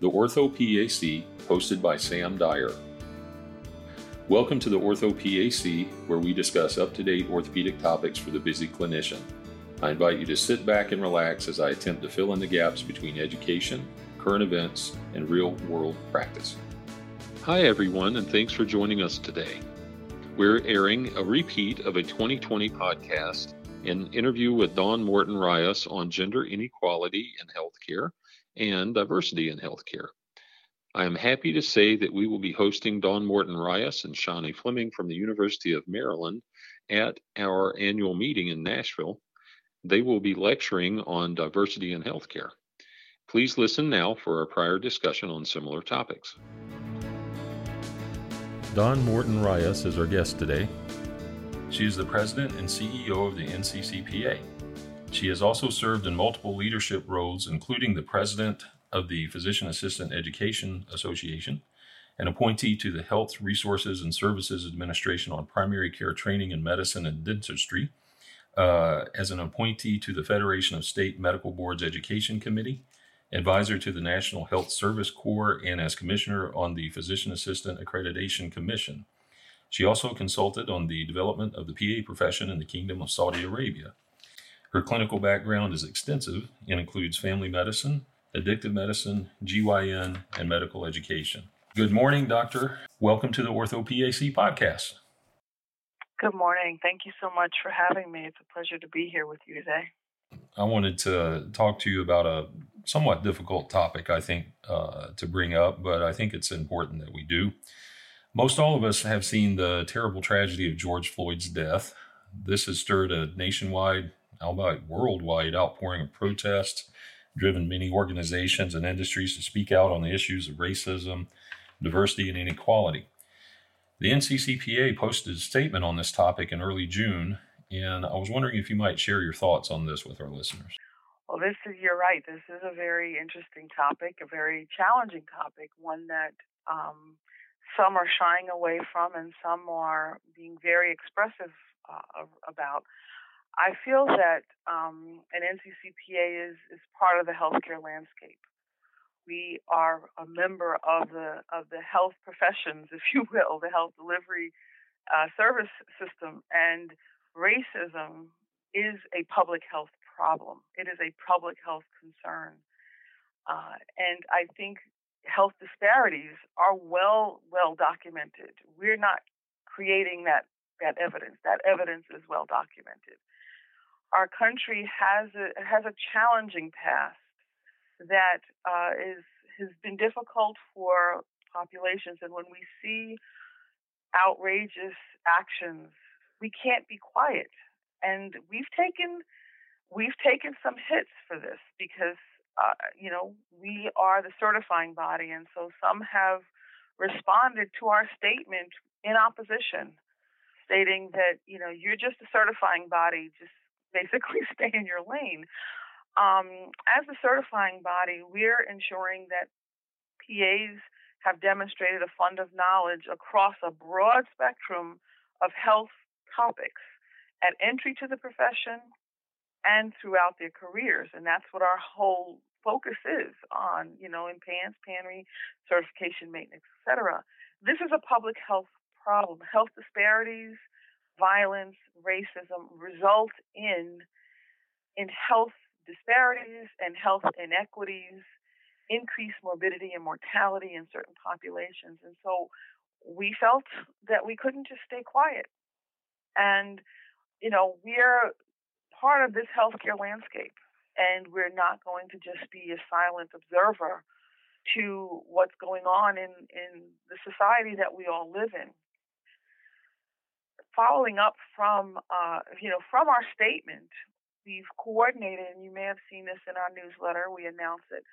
the Ortho PAC, hosted by Sam Dyer. Welcome to the Ortho PAC, where we discuss up to date orthopedic topics for the busy clinician. I invite you to sit back and relax as I attempt to fill in the gaps between education, current events, and real world practice. Hi, everyone, and thanks for joining us today. We're airing a repeat of a 2020 podcast, an interview with Dawn Morton Rias on gender inequality in healthcare and diversity in healthcare. I am happy to say that we will be hosting Dawn Morton Rias and Shawnee Fleming from the University of Maryland at our annual meeting in Nashville. They will be lecturing on diversity in healthcare. Please listen now for our prior discussion on similar topics. Dawn Morton Rias is our guest today. She is the president and CEO of the NCCPA. She has also served in multiple leadership roles, including the president of the Physician Assistant Education Association, an appointee to the Health Resources and Services Administration on Primary Care Training in Medicine and Dentistry, uh, as an appointee to the Federation of State Medical Boards Education Committee, advisor to the National Health Service Corps, and as commissioner on the Physician Assistant Accreditation Commission. She also consulted on the development of the PA profession in the Kingdom of Saudi Arabia. Her clinical background is extensive and includes family medicine, addictive medicine, GYN, and medical education. Good morning, Doctor. Welcome to the OrthoPAC podcast. Good morning. Thank you so much for having me. It's a pleasure to be here with you today. I wanted to talk to you about a somewhat difficult topic, I think, uh, to bring up, but I think it's important that we do. Most all of us have seen the terrible tragedy of George Floyd's death. This has stirred a nationwide, albeit worldwide, outpouring of protest, driven many organizations and industries to speak out on the issues of racism, diversity, and inequality. The NCCPA posted a statement on this topic in early June, and I was wondering if you might share your thoughts on this with our listeners. Well, this is, you're right. This is a very interesting topic, a very challenging topic, one that um, some are shying away from and some are being very expressive uh, about. I feel that um, an NCCPA is, is part of the healthcare landscape. We are a member of the of the health professions, if you will, the health delivery uh, service system, and racism is a public health problem. It is a public health concern, uh, and I think health disparities are well well documented. We're not creating that that evidence. That evidence is well documented our country has a, has a challenging past that uh, is has been difficult for populations, and when we see outrageous actions, we can't be quiet. And we've taken we've taken some hits for this because uh, you know we are the certifying body, and so some have responded to our statement in opposition, stating that you know you're just a certifying body, just basically stay in your lane. Um, as a certifying body, we're ensuring that PAs have demonstrated a fund of knowledge across a broad spectrum of health topics at entry to the profession and throughout their careers. And that's what our whole focus is on, you know, in PANCE, PANRE, certification, maintenance, etc. This is a public health problem. Health disparities violence, racism result in in health disparities and health inequities, increased morbidity and mortality in certain populations. And so we felt that we couldn't just stay quiet. And, you know, we're part of this healthcare landscape, and we're not going to just be a silent observer to what's going on in, in the society that we all live in following up from uh, you know from our statement, we've coordinated, and you may have seen this in our newsletter. We announced it.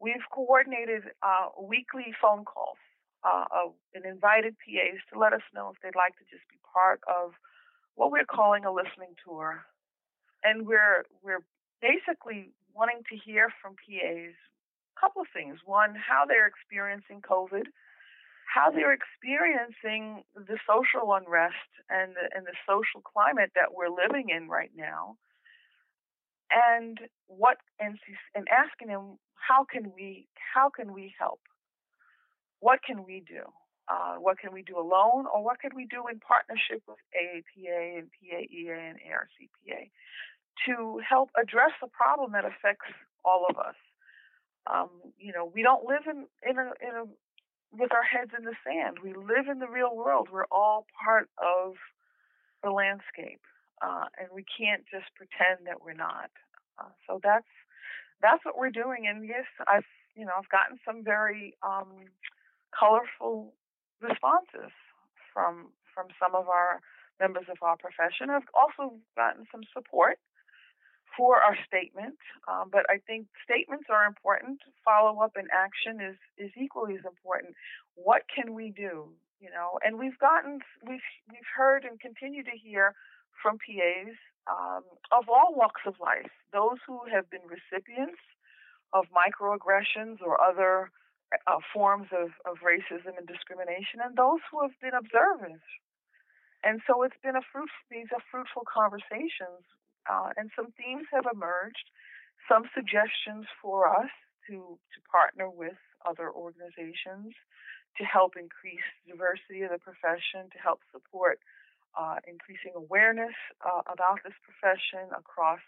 We've coordinated uh, weekly phone calls uh, and invited PAs to let us know if they'd like to just be part of what we're calling a listening tour, and we're we're basically wanting to hear from PAs a couple of things. One, how they're experiencing COVID how they're experiencing the social unrest and the, and the social climate that we're living in right now. and what and, and asking them how can we how can we help? What can we do? Uh, what can we do alone, or what can we do in partnership with AAPA and PAEA and ARCPA to help address the problem that affects all of us? Um, you know, we don't live in in a, in a with our heads in the sand. We live in the real world. We're all part of the landscape, uh, and we can't just pretend that we're not. Uh, so that's that's what we're doing. And yes, I've you know I've gotten some very um, colorful responses from from some of our members of our profession. I've also gotten some support for our statement, um, but I think statements are important. Follow up and action is is equally as important. What can we do? You know, and we've gotten we've we've heard and continue to hear from PAs um, of all walks of life, those who have been recipients of microaggressions or other uh, forms of, of racism and discrimination, and those who have been observers. And so it's been a fruit, these are fruitful conversations, uh, and some themes have emerged, some suggestions for us to, to partner with other organizations to help increase diversity of the profession, to help support uh, increasing awareness uh, about this profession across,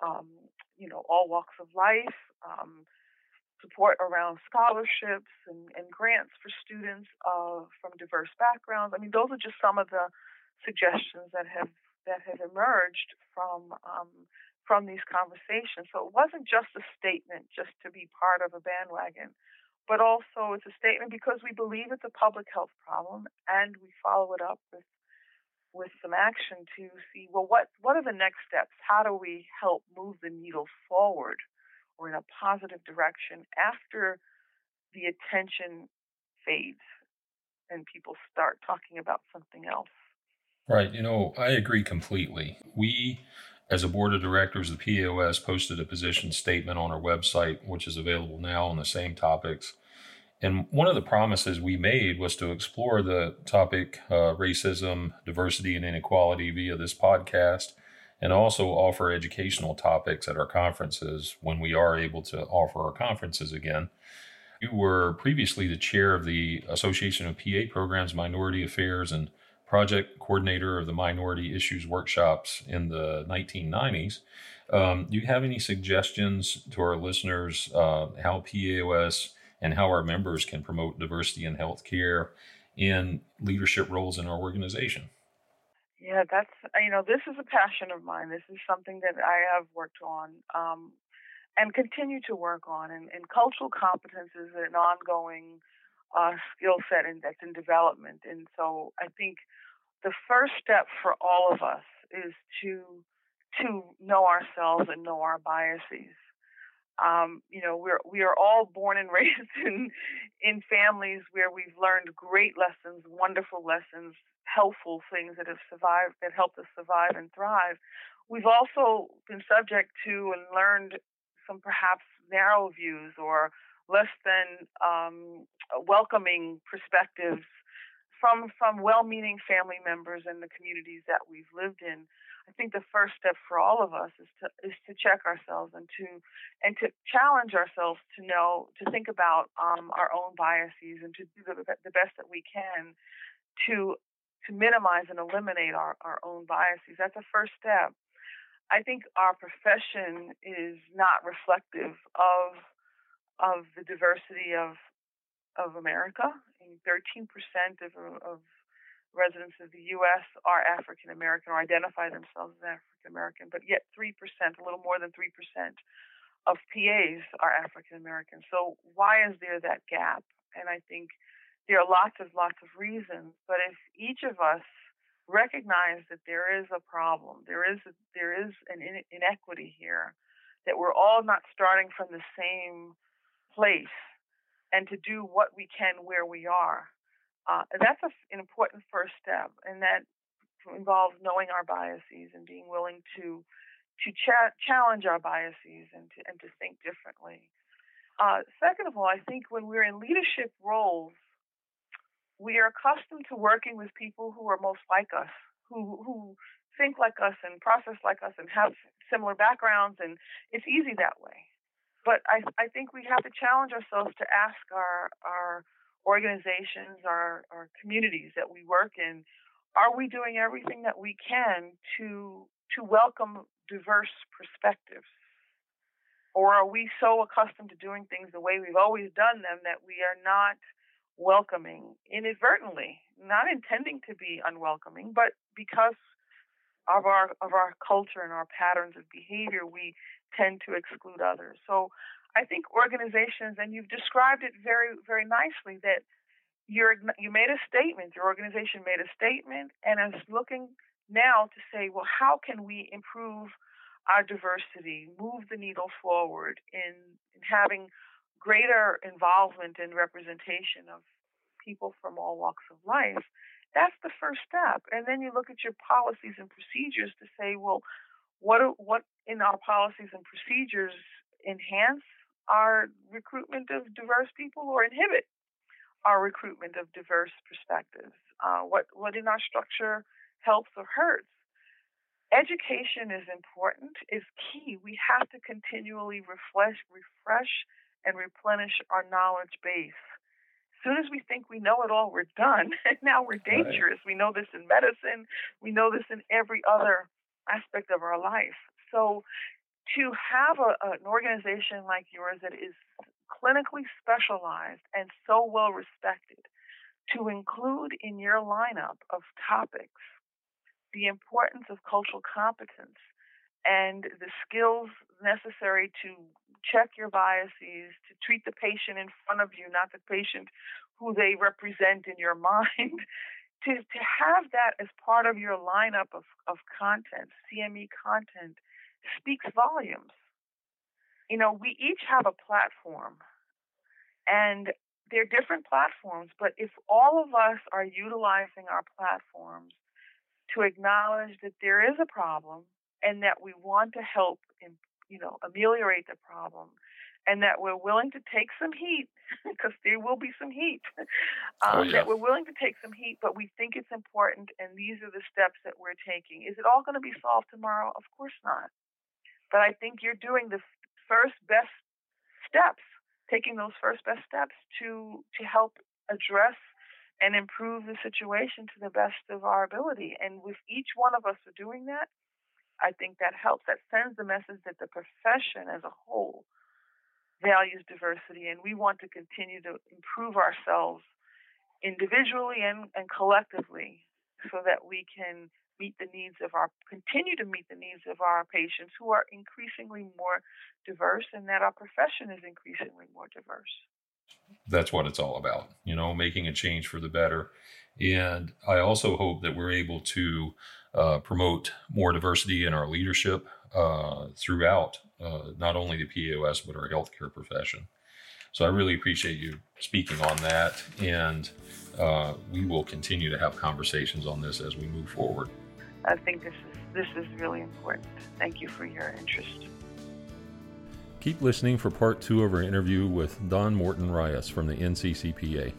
um, you know, all walks of life. Um, support around scholarships and, and grants for students uh, from diverse backgrounds. I mean, those are just some of the suggestions that have that have emerged from um, from these conversations. So it wasn't just a statement just to be part of a bandwagon, but also it's a statement because we believe it's a public health problem and we follow it up with with some action to see well what what are the next steps? How do we help move the needle forward or in a positive direction after the attention fades and people start talking about something else? Right. You know, I agree completely. We as a board of directors, the PAOS posted a position statement on our website, which is available now on the same topics. And one of the promises we made was to explore the topic uh, racism, diversity, and inequality via this podcast, and also offer educational topics at our conferences when we are able to offer our conferences again. You were previously the chair of the Association of PA Programs, Minority Affairs, and project coordinator of the Minority Issues workshops in the 1990s. Um, do you have any suggestions to our listeners uh, how PAOS and how our members can promote diversity in healthcare in leadership roles in our organization. Yeah, that's you know this is a passion of mine. This is something that I have worked on um, and continue to work on. And, and cultural competence is an ongoing uh, skill set and that's in development. And so I think the first step for all of us is to to know ourselves and know our biases. Um, you know, we're we are all born and raised in in families where we've learned great lessons, wonderful lessons, helpful things that have survived that helped us survive and thrive. We've also been subject to and learned some perhaps narrow views or less than um, welcoming perspectives from from well-meaning family members in the communities that we've lived in. I think the first step for all of us is to is to check ourselves and to and to challenge ourselves to know to think about um, our own biases and to do the, the best that we can to to minimize and eliminate our, our own biases. That's a first step. I think our profession is not reflective of of the diversity of of America. And 13% of, uh, of residents of the U.S. are African American or identify themselves as African American, but yet 3%, a little more than 3% of PAs are African American. So why is there that gap? And I think there are lots of lots of reasons, but if each of us recognize that there is a problem, there is a, there is an inequity here, that we're all not starting from the same place, and to do what we can where we are, uh, that's a, an important first step, and that involves knowing our biases and being willing to to cha- challenge our biases and to and to think differently. Uh, second of all, I think when we're in leadership roles, we are accustomed to working with people who are most like us, who who think like us and process like us and have similar backgrounds, and it's easy that way. But I, I think we have to challenge ourselves to ask our, our organizations, our, our communities that we work in, are we doing everything that we can to, to welcome diverse perspectives? Or are we so accustomed to doing things the way we've always done them that we are not welcoming inadvertently, not intending to be unwelcoming, but because of our of our culture and our patterns of behavior, we tend to exclude others. So I think organizations, and you've described it very very nicely, that you're you made a statement, your organization made a statement, and is looking now to say, well, how can we improve our diversity, move the needle forward in, in having greater involvement and representation of people from all walks of life, that's the first step. And then you look at your policies and procedures to say, well, what what in our policies and procedures enhance our recruitment of diverse people or inhibit our recruitment of diverse perspectives? Uh, what what in our structure helps or hurts? Education is important, is key. We have to continually refresh, refresh and replenish our knowledge base. As soon as we think we know it all, we're done. now we're dangerous. Right. We know this in medicine. We know this in every other aspect of our life. So to have a, an organization like yours that is clinically specialized and so well respected, to include in your lineup of topics the importance of cultural competence and the skills necessary to check your biases, to treat the patient in front of you, not the patient who they represent in your mind. To, to have that as part of your lineup of, of content, CME content, speaks volumes. You know, we each have a platform, and they're different platforms, but if all of us are utilizing our platforms to acknowledge that there is a problem and that we want to help in, you know ameliorate the problem and that we're willing to take some heat because there will be some heat oh, um, oh, yeah. that we're willing to take some heat but we think it's important and these are the steps that we're taking is it all going to be solved tomorrow of course not but i think you're doing the first best steps taking those first best steps to to help address and improve the situation to the best of our ability. And with each one of us doing that, I think that helps. That sends the message that the profession as a whole values diversity, and we want to continue to improve ourselves individually and, and collectively so that we can meet the needs of our continue to meet the needs of our patients who are increasingly more diverse and that our profession is increasingly more diverse that's what it's all about, you know, making a change for the better. And I also hope that we're able to uh, promote more diversity in our leadership uh, throughout uh, not only the POS but our healthcare profession. So I really appreciate you speaking on that. And uh, we will continue to have conversations on this as we move forward. I think this is, this is really important. Thank you for your interest. Keep listening for part two of our interview with Dawn Morton Rias from the NCCPA.